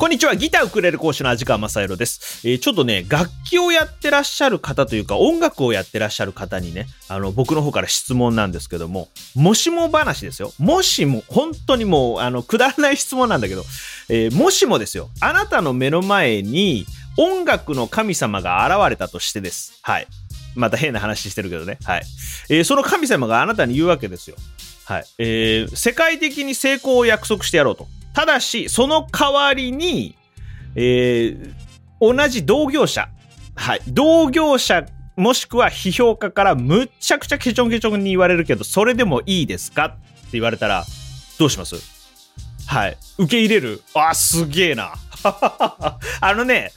こんにちは。ギターウクレレ講師の味川正宏です。えーちょっとね、楽器をやってらっしゃる方というか、音楽をやってらっしゃる方にね、あの、僕の方から質問なんですけども、もしも話ですよ。もしも、本当にもう、あの、くだらない質問なんだけど、えーもしもですよ、あなたの目の前に、音楽の神様が現れたとしてです。はい。また変な話してるけどね。はい。えーその神様があなたに言うわけですよ。はい。えー世界的に成功を約束してやろうと。ただし、その代わりに、えー同じ同業者。はい。同業者、もしくは批評家からむっちゃくちゃケチョンケチョンに言われるけど、それでもいいですか？って言われたら、どうします？はい。受け入れる？あ、すげえな。あのね、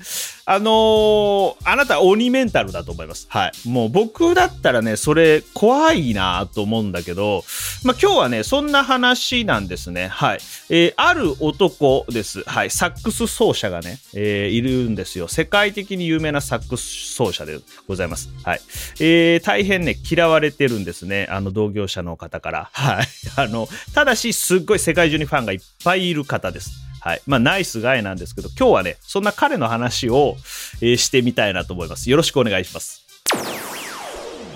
あのーあなた鬼メンタルだと思います。はい。もう僕だったらね、それ怖いなと思うんだけど、まあ、今日はね、そんな話なんですね。はい。えーある男です。はい。サックス奏者がね、えーいるんですよ。世界的に有名なサックス奏者でございます。はい。えー大変ね、嫌われてるんですね。あの、同業者の方から。はい。あの、ただし、すっごい世界中にファンがいっぱいいる方です。はい。まあ、ナイスガイなんですけど、今日はね、そんな彼の話を、えーしてみたいなと思います。よろしくお願いします。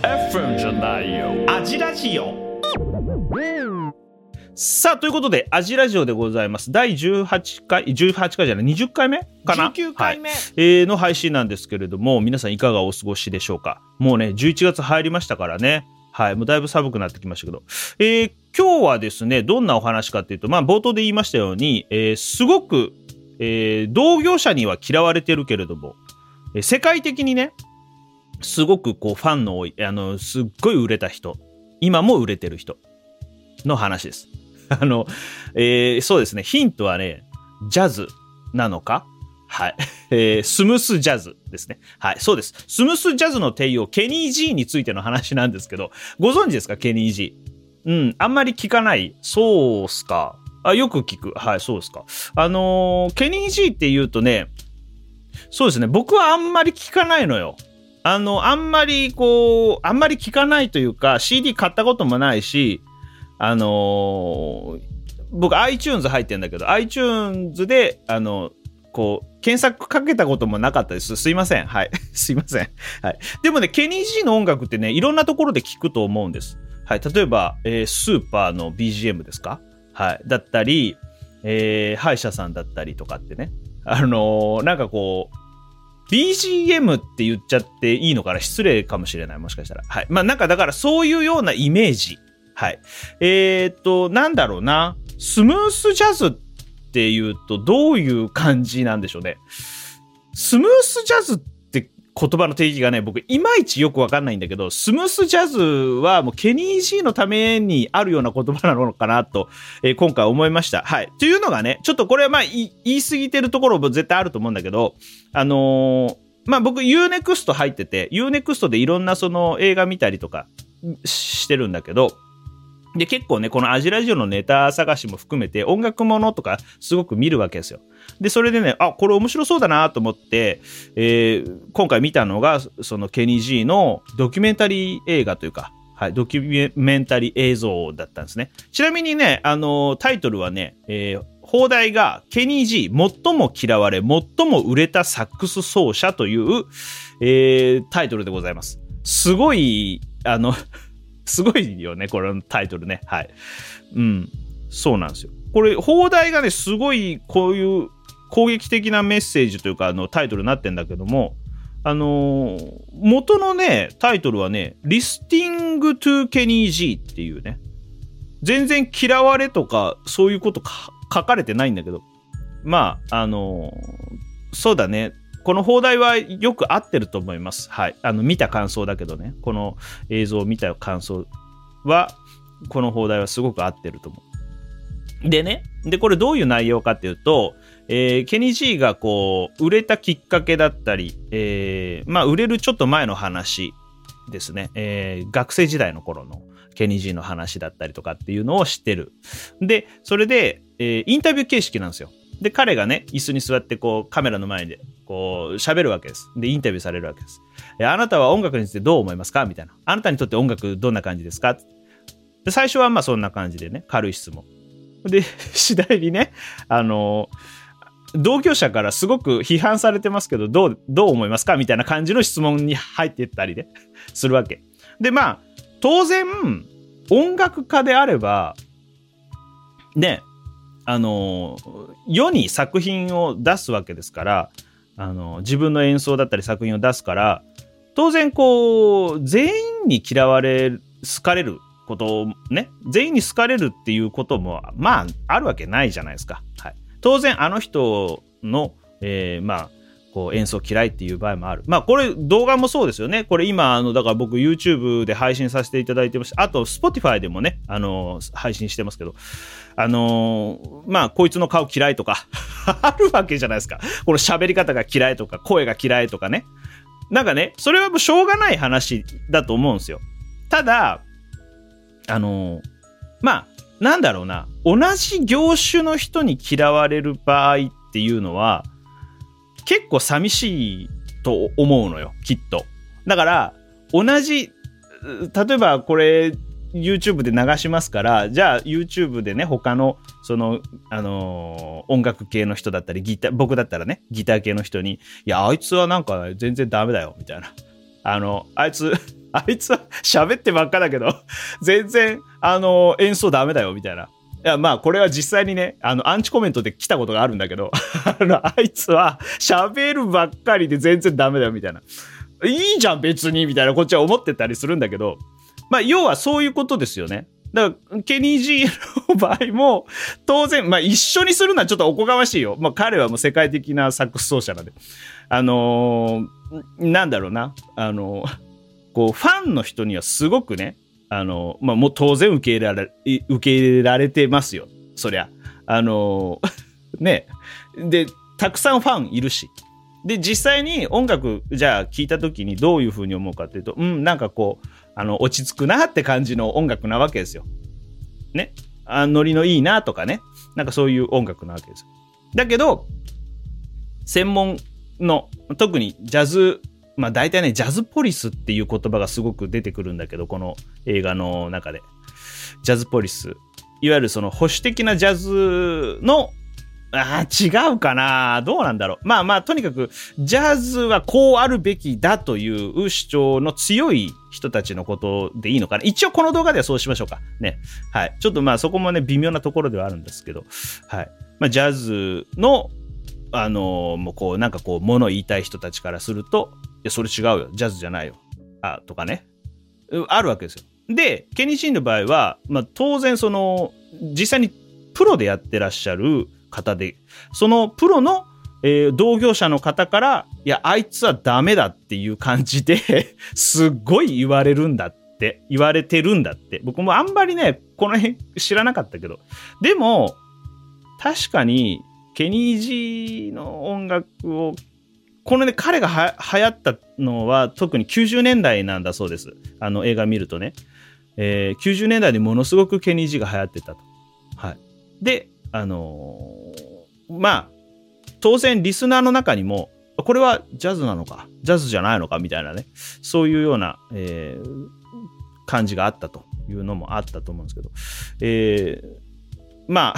FM じゃないよ。アジラジオ。さあ、ということで、アジラジオでございます。第18回、18回じゃない、20回目かな？19回目、えーの配信なんですけれども、皆さんいかがお過ごしでしょうか？もうね、11月入りましたからね。はい。もうだいぶ寒くなってきましたけど。えー今日はですね、どんなお話かっていうと、まあ、冒頭で言いましたように、えーすごく、えー同業者には嫌われてるけれども、えー世界的にね、すごくこう、ファンの多い、あの、すっごい売れた人、今も売れてる人の話です。あの、えーそうですね、ヒントはね、ジャズなのか？はい。えースムースジャズですね。はい。そうです。スムースジャズの帝王、ケニー・ジーについての話なんですけど、ご存知ですか？ケニー・ジー。うん。あんまり聞かない。そうっすか。あ、よく聞く。はい、そうですか。あのーケニー・ジーって言うとね、そうですね。僕はあんまり聞かないのよ。あの、あんまりこう、あんまり聞かないというか、CD 買ったこともないし、あのー僕 iTunes 入ってんだけど、iTunes で、あの、こう、検索かけたこともなかったです。すいません。はい。すいません。はい。でもね、ケニー G の音楽ってね、いろんなところで聞くと思うんです。はい。例えば、えースーパーの BGM ですか？はい。だったり、えー歯医者さんだったりとかってね。あのーなんかこう、BGM って言っちゃっていいのかな？失礼かもしれない。もしかしたら。はい。まあなんかだからそういうようなイメージ。はい。えーっと、なんだろうな？スムースジャズっていうとどういう感じなんでしょうね？スムースジャズって言葉の定義がね、僕いまいちよくわかんないんだけど、スムースジャズはもうケニー G のためにあるような言葉なのかなと、えー今回思いました。はい。というのがね、ちょっとこれはまあ言い過ぎてるところも絶対あると思うんだけど、あのーまあ僕 UNEXT 入ってて、UNEXT でいろんなその映画見たりとかしてるんだけど、で、結構ね、このアジラジオのネタ探しも含めて音楽ものとかすごく見るわけですよ。で、それでね、あ、これ面白そうだなと思って、えー今回見たのが、そのケニー G のドキュメンタリー映画というか、はい、ドキュメンタリー映像だったんですね。ちなみにね、あのタイトルはね、えー放題がケニー G 最も嫌われ、最も売れたサックス奏者という、えータイトルでございます。すごい、あの、すごいよね、これのタイトルね。はい。うん。そうなんですよ。これ、放題がね、すごい、こういう攻撃的なメッセージというか、あの、タイトルになってんだけども、あのー元のね、タイトルはね、Listing to Kenny G っていうね、全然嫌われとか、そういうこと書かれてないんだけど、まあ、あのーそうだね、この放題はよく合ってると思います。はい。あの、見た感想だけどね、この映像を見た感想は、この放題はすごく合ってると思う。でね、で、これどういう内容かっていうと、えーケニー G がこう、売れたきっかけだったり、えーまあ、売れるちょっと前の話ですね、えー学生時代の頃のケニー G の話だったりとかっていうのを知ってる。で、それで、えーインタビュー形式なんですよ。で、彼がね、椅子に座ってこう、カメラの前で、こう、喋るわけです。で、インタビューされるわけです。あなたは音楽についてどう思いますか？みたいな。あなたにとって音楽どんな感じですか？で最初はまあそんな感じでね、軽い質問。で、次第にね、あの同居者からすごく批判されてますけど、どう、どう思いますか？みたいな感じの質問に入っていったりね、するわけ。で、まあ、当然、音楽家であれば、ね、あの、世に作品を出すわけですから、あの、自分の演奏だったり作品を出すから、当然こう、全員に嫌われる、好かれることをね、全員に好かれるっていうことも、まあ、あるわけないじゃないですか。はい。当然、あの人の、えー、まあ、こう演奏嫌いっていう場合もある。まあこれ動画もそうですよね。これ今、あの、だから僕 YouTube で配信させていただいてまし。あと Spotify でもね、あの、配信してますけど、あのまあこいつの顔嫌いとか あるわけじゃないですか。この喋り方が嫌いとか、声が嫌いとかね。なんかね、それはもうしょうがない話だと思うんですよ。ただ、あのまあ、なんだろうな、同じ業種の人に嫌われる場合っていうのは、結構寂しいと思うのよ、きっと。だから、同じ、例えばこれ、YouTube で流しますから、じゃあ YouTube でね、他の、その、あのー、音楽系の人だったり、ギター、僕だったらね、ギター系の人に、いや、あいつはなんか全然ダメだよ、みたいな。あの、あいつ、あいつは喋ってばっかだけど、全然、あのー、演奏ダメだよ、みたいな。いや、まあ、これは実際にね、あの、アンチコメントで来たことがあるんだけど、あの、あいつは喋るばっかりで全然ダメだよ、みたいな。いいじゃん、別に、みたいな、こっちは思ってたりするんだけど、まあ、要はそういうことですよね。だから、ケニー・ジーの場合も、当然、まあ、一緒にするのはちょっとおこがましいよ。まあ、彼はもう世界的なサックス奏者なんで。あのー、なんだろうな。あのー、こう、ファンの人にはすごくね、あの、まあ、もう当然受け入れられ、受け入れられてますよ。そりゃ。あの、ね。で、たくさんファンいるし。で、実際に音楽、じゃあ聴いた時にどういう風に思うかっていうと、うん、なんかこう、あの、落ち着くなって感じの音楽なわけですよ。ね。あノリのいいなとかね。なんかそういう音楽なわけです。だけど、専門の、特にジャズまあ大体ね、ジャズポリスっていう言葉がすごく出てくるんだけど、この映画の中で。ジャズポリス。いわゆるその保守的なジャズの、あ違うかな？どうなんだろう？まあまあ、とにかく、ジャズはこうあるべきだという主張の強い人たちのことでいいのかな？一応この動画ではそうしましょうか。ね。はい。ちょっとまあそこもね、微妙なところではあるんですけど、はい。まあ、ジャズの、あのー、もうこう、なんかこう、物言いたい人たちからすると、いや、それ違うよ。ジャズじゃないよ。あ、とかね。あるわけですよ。で、ケニー・シーンの場合は、まあ、当然その、実際にプロでやってらっしゃる方で、そのプロの、えー、同業者の方から、いや、あいつはダメだっていう感じで すっごい言われるんだって、言われてるんだって。僕もあんまりね、この辺知らなかったけど。でも、確かに、ケニー・ジーの音楽をこのね、彼がは流行ったのは特に90年代なんだそうです。あの映画見るとね。えー、90年代にものすごくケニー・ジが流行ってたと。はい。で、あのー、まあ、当然リスナーの中にも、これはジャズなのか、ジャズじゃないのか？みたいなね、そういうような、えー、感じがあったというのもあったと思うんですけど、えー、まあ、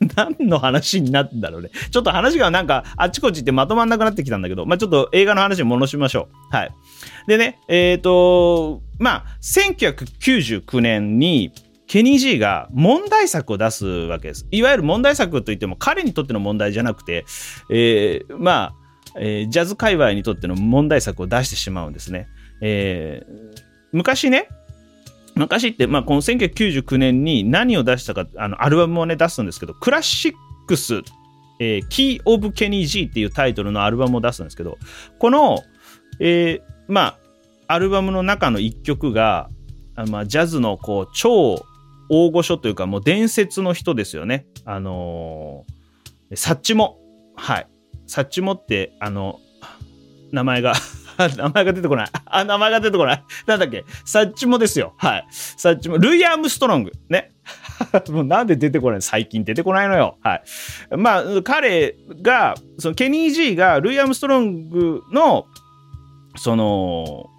何の話になってんだろうね。ちょっと話がなんかあっちこっちってまとまんなくなってきたんだけど、まあちょっと映画の話に戻しましょう。はい。でね、えっ、ー、と、まあ、1999年に、ケニー・ジーが問題作を出すわけです。いわゆる問題作といっても彼にとっての問題じゃなくて、えー、まあ、えー、ジャズ界隈にとっての問題作を出してしまうんですね。えー、昔ね、昔って、まあ、この1999年に何を出したか、あの、アルバムをね、出すんですけど、 Classics、えー、 Key of Kenny G っていうタイトルのアルバムを出すんですけど、この、えー、まあ、アルバムの中の一曲が、まあ、ジャズのこう、超大御所というか、もう伝説の人ですよね。あのー、サッチモ。はい。サッチモって、あの、名前が名前が出てこない。あ、名前が出てこない。なんだっけ？サッチモですよ。はい。サッチモ。ルイ・アームストロング。ね。もうなんで出てこない？最近出てこないのよ。はい。まあ、彼が、そのケニー・ジーがルイ・アームストロングの、その、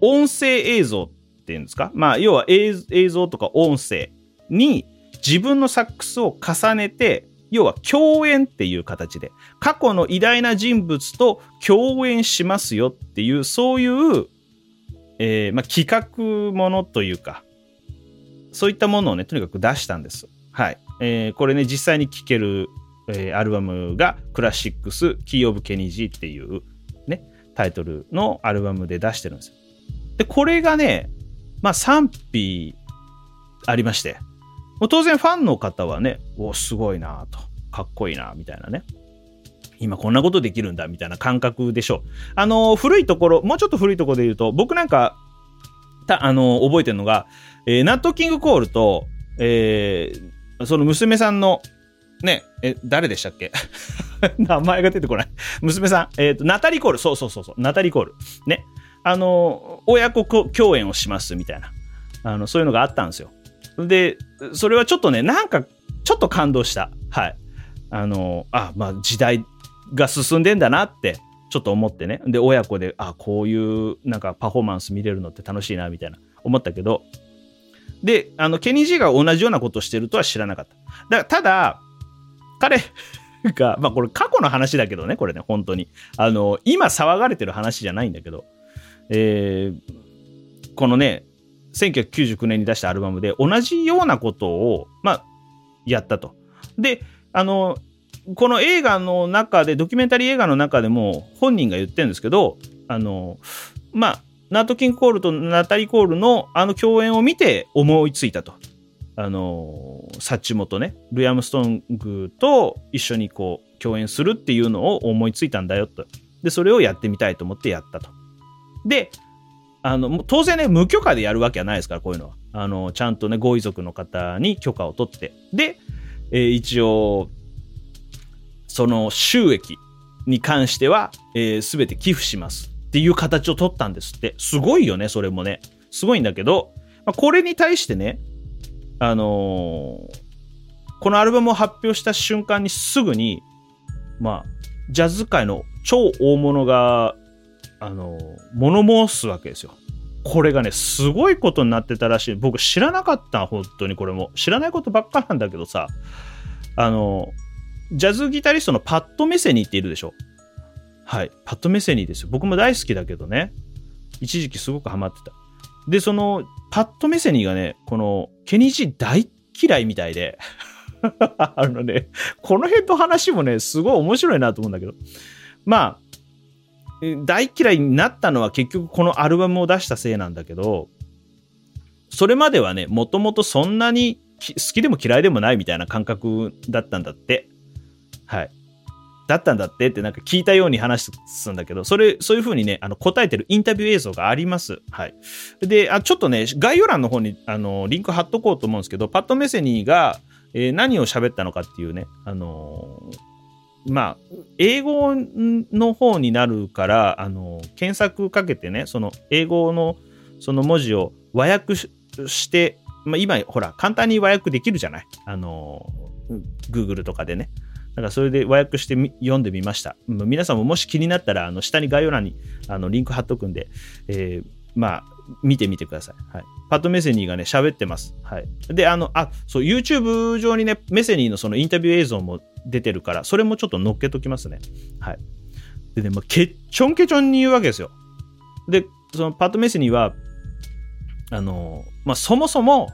音声映像っていうんですか？まあ、要は映像とか音声に自分のサックスを重ねて、要は共演っていう形で、過去の偉大な人物と共演しますよっていう、そういう、えー、まあ、企画ものというか、そういったものをね、とにかく出したんです。はい。えー、これね、実際に聴ける、えー、アルバムが、 Classics Key of Kenny G っていうね、タイトルのアルバムで出してるんですよ。で、これがね、まあ賛否ありまして、もう当然ファンの方はね、おすごいなと、かっこいいな、みたいなね。今こんなことできるんだ、みたいな感覚でしょう。あの、古いところ、もうちょっと古いところで言うと、僕なんか、た、あの、覚えてるのが、えー、ナットキングコールと、えー、その娘さんの、ね、え、誰でしたっけ？名前が出てこない。娘さん、えっ、ー、と、ナタリコール、そうそうそうそう、ナタリコール。ね。あの、親子共演をしますみたいな、あの、そういうのがあったんですよ。で、それはちょっとね、なんか、ちょっと感動した。はい。あの、あ、まあ、時代が進んでんだなって、ちょっと思ってね。で、親子で、あ、こういう、なんかパフォーマンス見れるのって楽しいな、みたいな、思ったけど、で、あの、ケニー・ジーが同じようなことをしてるとは知らなかった。だただ、彼が、まあこれ過去の話だけどね、これね、本当に。あの、今騒がれてる話じゃないんだけど、えー、このね、1999年に出したアルバムで同じようなことを、まあ、やったと。で、あの、この映画の中で、ドキュメンタリー映画の中でも本人が言ってるんですけど、あの、まあ、ナート・キン・コールとナタリー・コールのあの共演を見て思いついたと。あの、サッチモとね、ルイ・アムストングと一緒にこう共演するっていうのを思いついたんだよと。で、それをやってみたいと思ってやったと。で、あの、当然ね、無許可でやるわけはないですから、こういうのは。あの、ちゃんとね、ご遺族の方に許可を取って。で、えー、一応、その収益に関しては、えー、全て寄付しますっていう形を取ったんですって。すごいよね、それもね。すごいんだけど、まあ、これに対してね、あのー、このアルバムを発表した瞬間にすぐに、まあ、ジャズ界の超大物があの、物申すわけですよ。これがね、すごいことになってたらしい。僕知らなかった、本当にこれも。知らないことばっかなんだけどさ、あの、ジャズギタリストのパッド・メセニーっているでしょ。はい。パッド・メセニーですよ。僕も大好きだけどね。一時期すごくハマってた。で、その、パッド・メセニーがね、この、ケニージ大嫌いみたいで、あのね、この辺の話もね、すごい面白いなと思うんだけど、まあ、大嫌いになったのは結局このアルバムを出したせいなんだけど、それまではね、もともとそんなに好きでも嫌いでもないみたいな感覚だったんだって。はい。だったんだってってなんか聞いたように話すんだけど、それ、そういう風にね、あの答えてるインタビュー映像があります。はい。で、あちょっとね、概要欄の方にあのリンク貼っとこうと思うんですけど、パッド・メセニーが、えー、何を喋ったのかっていうね、あのーまあ、英語の方になるから、あの、検索かけてね、その英語のその文字を和訳して、まあ、今、ほら、簡単に和訳できるじゃない？あの、Google とかでね。だからそれで和訳して読んでみました。皆さんももし気になったら、あの下に概要欄にあのリンク貼っとくんで、えー、まあ、見てみてください。はい。パッド・メセニーがね、喋ってます。はい。で、あの、あ、そう、YouTube 上にね、メセニーのそのインタビュー映像も出てるから、それもちょっと乗っけときますね。はい。でね、まあ、ケッチョンケチョンに言うわけですよ。で、そのパッド・メセニーは、あの、まあ、そもそも、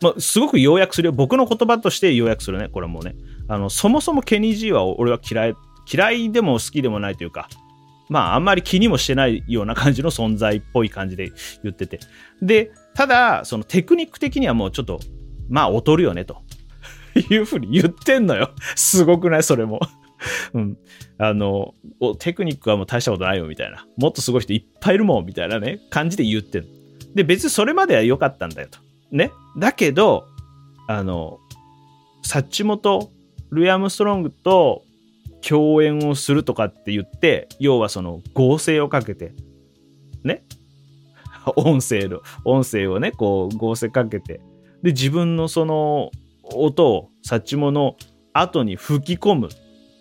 まあ、すごく要約するよ。僕の言葉として要約するね。これもうね。あの、そもそもケニー・ジーは俺は嫌い、嫌いでも好きでもないというか、まあ、あんまり気にもしてないような感じの存在っぽい感じで言ってて。で、ただ、そのテクニック的にはもうちょっと、まあ、劣るよね、と いうふうに言ってんのよ。すごくない？それも。うん。あの、テクニックはもう大したことないよ、みたいな。もっとすごい人いっぱいいるもん、みたいなね、感じで言ってる。で、別にそれまでは良かったんだよ、と。ね。だけど、あの、サッチモとルイ・アムストロングと共演をするとかって言って、要はその合成をかけて、ね？音声の、音声をね、こう合成かけて、で、自分のその音を、サチモの後に吹き込む、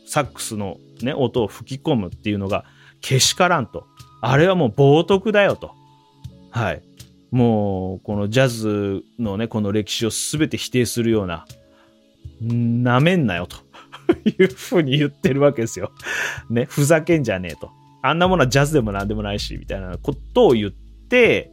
サックスのね、音を吹き込むっていうのが、けしからんと。あれはもう冒涜だよと。はい。もう、このジャズのね、この歴史を全て否定するような、なめんなよと。いうふうに言ってるわけですよ。ね、ふざけんじゃねえと。あんなものはジャズでも何でもないし、みたいなことを言って、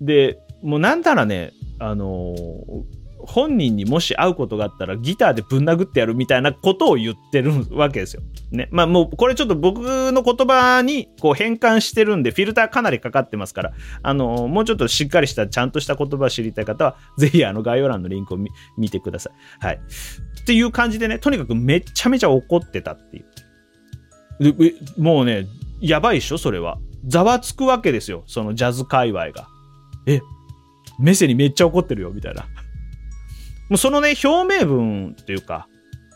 で、もうなんたらね、あのー、本人にもし会うことがあったらギターでぶん殴ってやるみたいなことを言ってるわけですよ。ね。まあもうこれちょっと僕の言葉にこう変換してるんでフィルターかなりかかってますから、あの、もうちょっとしっかりしたちゃんとした言葉を知りたい方はぜひあの概要欄のリンクを見てください。はい。っていう感じでね、とにかくめちゃめちゃ怒ってたっていう。でもうね、やばいっしょそれは。ざわつくわけですよ。そのジャズ界隈が。え、メセにめっちゃ怒ってるよ、みたいな。もうそのね、表明文っていうか、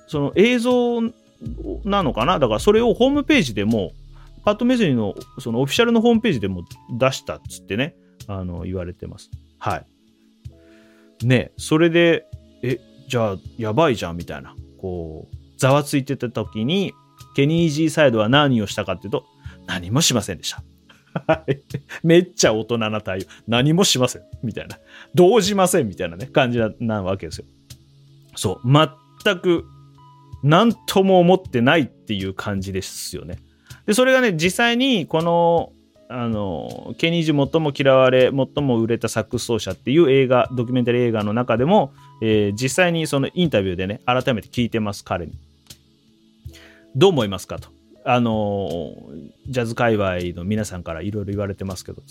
その映像なのかな？だからそれをホームページでも、パッドメゼニのそのオフィシャルのホームページでも出したっつってね、あの、言われてます。はい。ね、それで、え、じゃあ、やばいじゃん、みたいな。こう、ざわついてた時に、ケニー・ジーサイドは何をしたかっていうと、何もしませんでした。めっちゃ大人な対応。何もしません。みたいな。動じません。みたいなね、感じなわけですよ。そう。全く、何とも思ってないっていう感じですよね。で、それがね、実際に、この、あの、ケニージ最も嫌われ、最も売れたサックス奏者っていう映画、ドキュメンタリー映画の中でも、えー、実際にそのインタビューでね、改めて聞いてます、彼に。どう思いますかと。あのジャズ界隈の皆さんからいろいろ言われてますけど、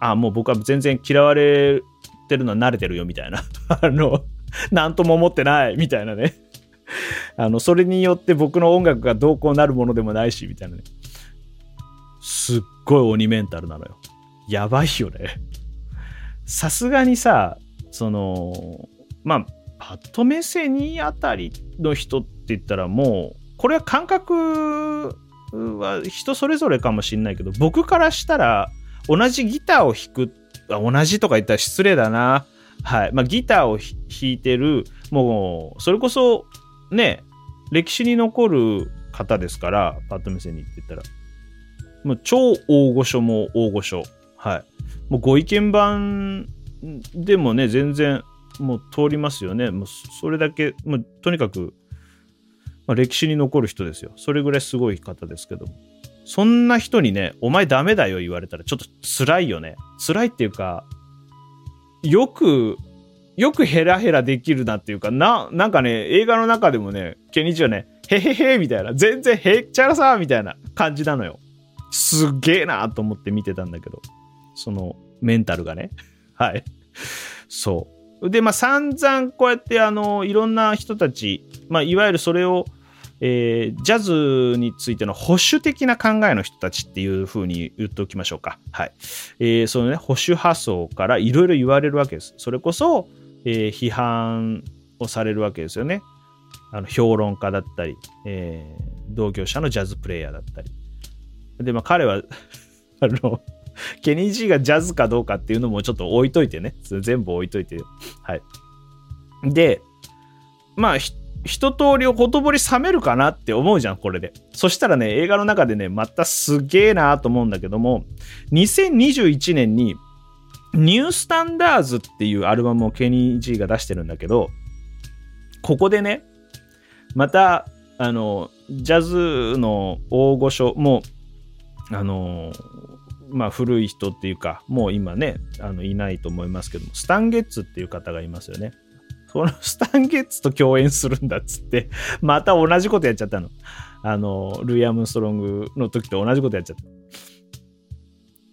あ、もう僕は全然嫌われてるのは慣れてるよみたいな。あの、なんとも思ってないみたいなね。あの、それによって僕の音楽がどうこうなるものでもないし、みたいなね。すっごい鬼メンタルなのよ。やばいよね。さすがにさ、その、まあ、パッと目線にあたりの人って言ったらもう、これは感覚は人それぞれかもしんないけど、僕からしたら、同じギターを弾く、同じとか言ったら失礼だな。はい。まあ、ギターを弾いてる、もう、それこそ、ね、歴史に残る方ですから、パッと見せに行ってたら。もう超大御所も大御所。はい。もうご意見番でもね、全然もう通りますよね。もうそれだけ、もうとにかくまあ、歴史に残る人ですよ。それぐらいすごい方ですけど。そんな人にね、お前ダメだよ言われたらちょっと辛いよね。辛いっていうか、よく、よくヘラヘラできるなっていうか、な、なんかね、映画の中でもね、ケニチはね、へへへみたいな、全然へっちゃらさみたいな感じなのよ。すっげえなと思って見てたんだけど、そのメンタルがね。はい。そう。で、まあ散々こうやってあの、いろんな人たち、まあいわゆるそれをえー、ジャズについての保守的な考えの人たちっていうふうに言っておきましょうか。はい。えー、そのね、保守派層からいろいろ言われるわけです。それこそ、えー、批判をされるわけですよね。あの評論家だったり、えー、同業者のジャズプレイヤーだったり。で、まあ彼は あの、ケニー・ジーがジャズかどうかっていうのもちょっと置いといてね。全部置いといて。はい。で、まあ、一通りほとぼり冷めるかなって思うじゃん、これで。そしたらね、映画の中でね、またすげえなと思うんだけども、2021年に、ニュースタンダーズっていうアルバムをケニー・ジーが出してるんだけど、ここでね、また、あの、ジャズの大御所、もう、あの、まあ古い人っていうか、もう今ね、あのいないと思いますけども、スタンゲッツっていう方がいますよね。このスタンゲッツと共演するんだっつって、また同じことやっちゃったの。あの、ルイ・アムストロングの時と同じことやっちゃっ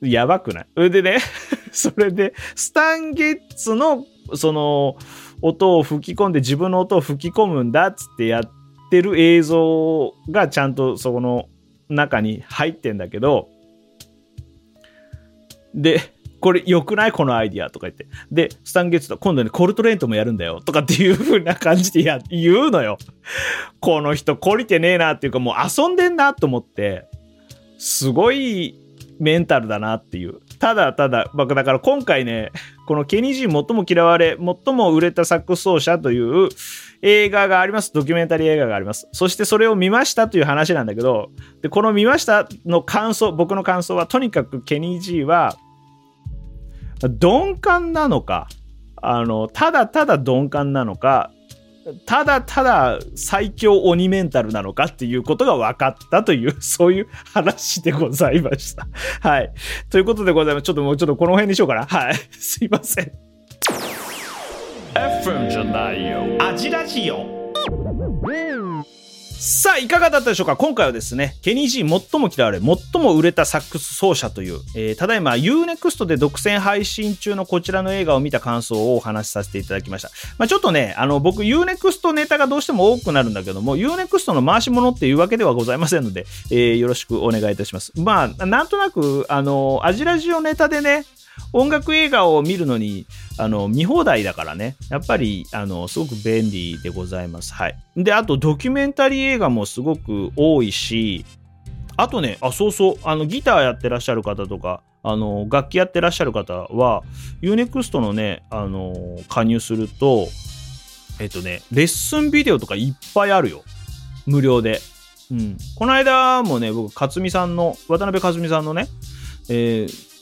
た。やばくない？それでね、それで、スタンゲッツの、その、音を吹き込んで自分の音を吹き込むんだっつってやってる映像がちゃんとそこの中に入ってんだけど、で、これ良くない？このアイディアとか言って。で、スタンゲッツと今度ね、コルトレーンともやるんだよとかっていう風な感じでや、言うのよ。この人懲りてねえなっていうかもう遊んでんなと思って、すごいメンタルだなっていう。ただただ、僕だから今回ね、このケニージー最も嫌われ、最も売れたサックス奏者という映画があります。ドキュメンタリー映画があります。そしてそれを見ましたという話なんだけど、で、この見ましたの感想、僕の感想は、とにかくケニージーは、鈍感なのか、あの、ただただ鈍感なのか、ただただ最強鬼メンタルなのかっていうことが分かったという、そういう話でございました。はい。ということでございます。ちょっともうちょっとこの辺にしようかな。はい。すいません。FM じゃないよ。アジラジオ。さあ、いかがだったでしょうか？今回はですね、ケニー G 最も嫌われ、最も売れたサックス奏者という、えー、ただいま UNEXT で独占配信中のこちらの映画を見た感想をお話しさせていただきました。まあ、ちょっとね、あの、僕 UNEXT ネタがどうしても多くなるんだけども、UNEXT の回し物っていうわけではございませんので、えー、よろしくお願いいたします。まあ、なんとなく、あの、アジラジオネタでね、音楽映画を見るのに、あの、見放題だからね、やっぱり、あの、すごく便利でございます。はい。で、あと、ドキュメンタリー映画もすごく多いし、あとね、あ、そうそう、あの、ギターやってらっしゃる方とか、あの、楽器やってらっしゃる方は、UNEXT のね、あの、加入すると、えっとね、レッスンビデオとかいっぱいあるよ。無料で。うん。この間もね、僕、勝美さんの、渡辺克美さんのね、えー、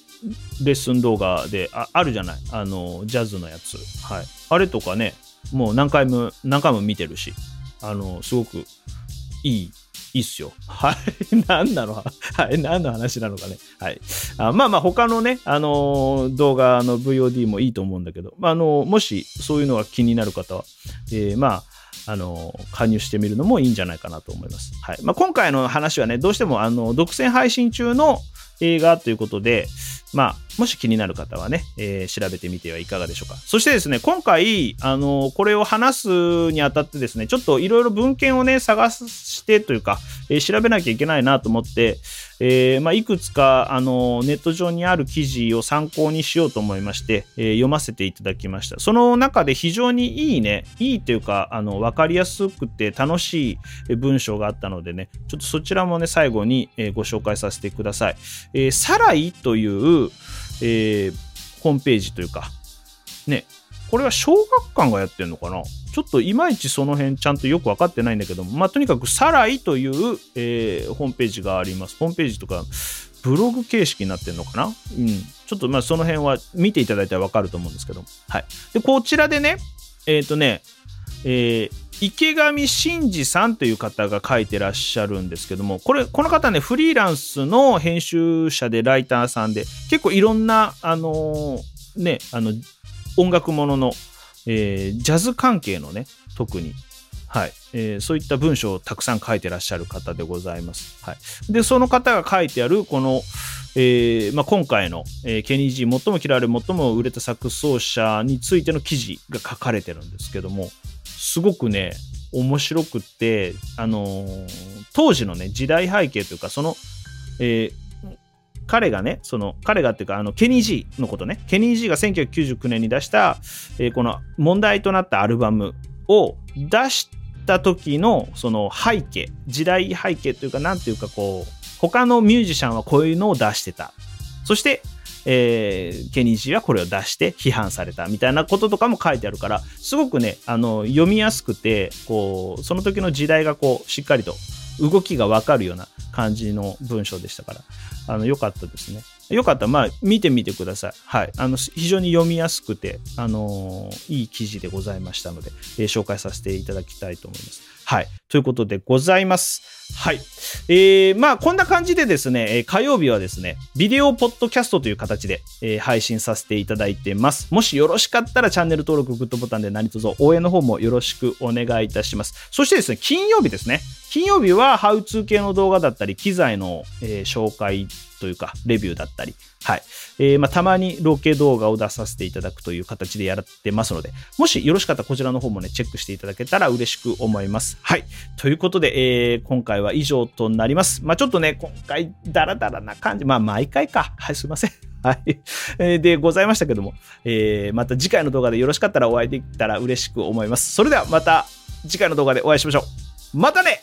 レッスン動画でああるじゃない？あのジャズのやつ、はい、あれとかねもう何回も何回も見てるしあのすごくいいいいっすよ。はい。何なの？はい。何の話なのかね。はい。あまあまあ、他のね、あのー、動画の VOD もいいと思うんだけど、まあ、あのー、もしそういうのが気になる方は、えー、まあ、あの加入してみるのもいいんじゃないかなと思います。はい。まあ、今回の話はね、どうしても、あの、独占配信中の映画ということで、まあ、もし気になる方はね、えー、調べてみてはいかがでしょうか。そしてですね、今回、あの、これを話すにあたってですね、ちょっといろいろ文献をね、探してというか、えー、調べなきゃいけないなと思って、えー、まあ、いくつか、あの、ネット上にある記事を参考にしようと思いまして、え読ませていただきました。その中で非常にいいね、いいというか、あの、わかりやすくて楽しい文章があったのでね、ちょっとそちらもね、最後にご紹介させてください。えー、サライという、えー、ホームページというか、ね、これは小学館がやってるのかな？ちょっといまいちその辺ちゃんとよく分かってないんだけども、まあ、とにかくサライという、えー、ホームページがあります。ホームページとか、ブログ形式になってるのかな？うん。ちょっとまあその辺は見ていただいたら分かると思うんですけど。はい。で、こちらでね、えっ、ー、とね、えー、池上真司さんという方が書いてらっしゃるんですけども、これ、この方ね、フリーランスの編集者でライターさんで、結構いろんな、あのー、ね、あの、音楽ものの、えー、ジャズ関係のね、特に、はい、えー、そういった文章をたくさん書いてらっしゃる方でございます。はい。で、その方が書いてある、この、えーまあ、今回の、えー、ケニー・ジー最も嫌われ最も売れたサックス奏者についての記事が書かれてるんですけども、すごくね、面白くって、あの、当時のね、時代背景というか、その、えー、彼がね、その、彼がっていうか、あの、ケニー・ジーのことね、ケニー・ジーが1999年に出した、えー、この問題となったアルバムを出した時の、その背景、時代背景というか、なんていうかこう、他のミュージシャンはこういうのを出してた。そして、えー、ケニー氏はこれを出して批判されたみたいなこととかも書いてあるからすごくねあの読みやすくてこうその時の時代がこうしっかりと動きがわかるような感じの文章でしたからあの良かったですね。よかった、まあ、見てみてください。はい。あの、非常に読みやすくて、あのー、いい記事でございましたので、えー、紹介させていただきたいと思います。はい。ということでございます。はい。えー、まあ、こんな感じでですね、火曜日はですね、ビデオポッドキャストという形で、えー、配信させていただいてます。もしよろしかったらチャンネル登録、グッドボタンで何卒応援の方もよろしくお願いいたします。そしてですね、金曜日ですね。金曜日はハウツー系の動画だったり、機材の、えー、紹介というか、レビューだったり、はい。えー、まあ、たまにロケ動画を出させていただくという形でやってますので、もしよろしかったらこちらの方もね、チェックしていただけたら嬉しく思います。はい。ということで、えー、今回は以上となります。まあ、ちょっとね、今回、ダラダラな感じ、まあ、毎回か。はい、すいません。はい。えでございましたけども、えー、また次回の動画でよろしかったらお会いできたら嬉しく思います。それではまた次回の動画でお会いしましょう。またね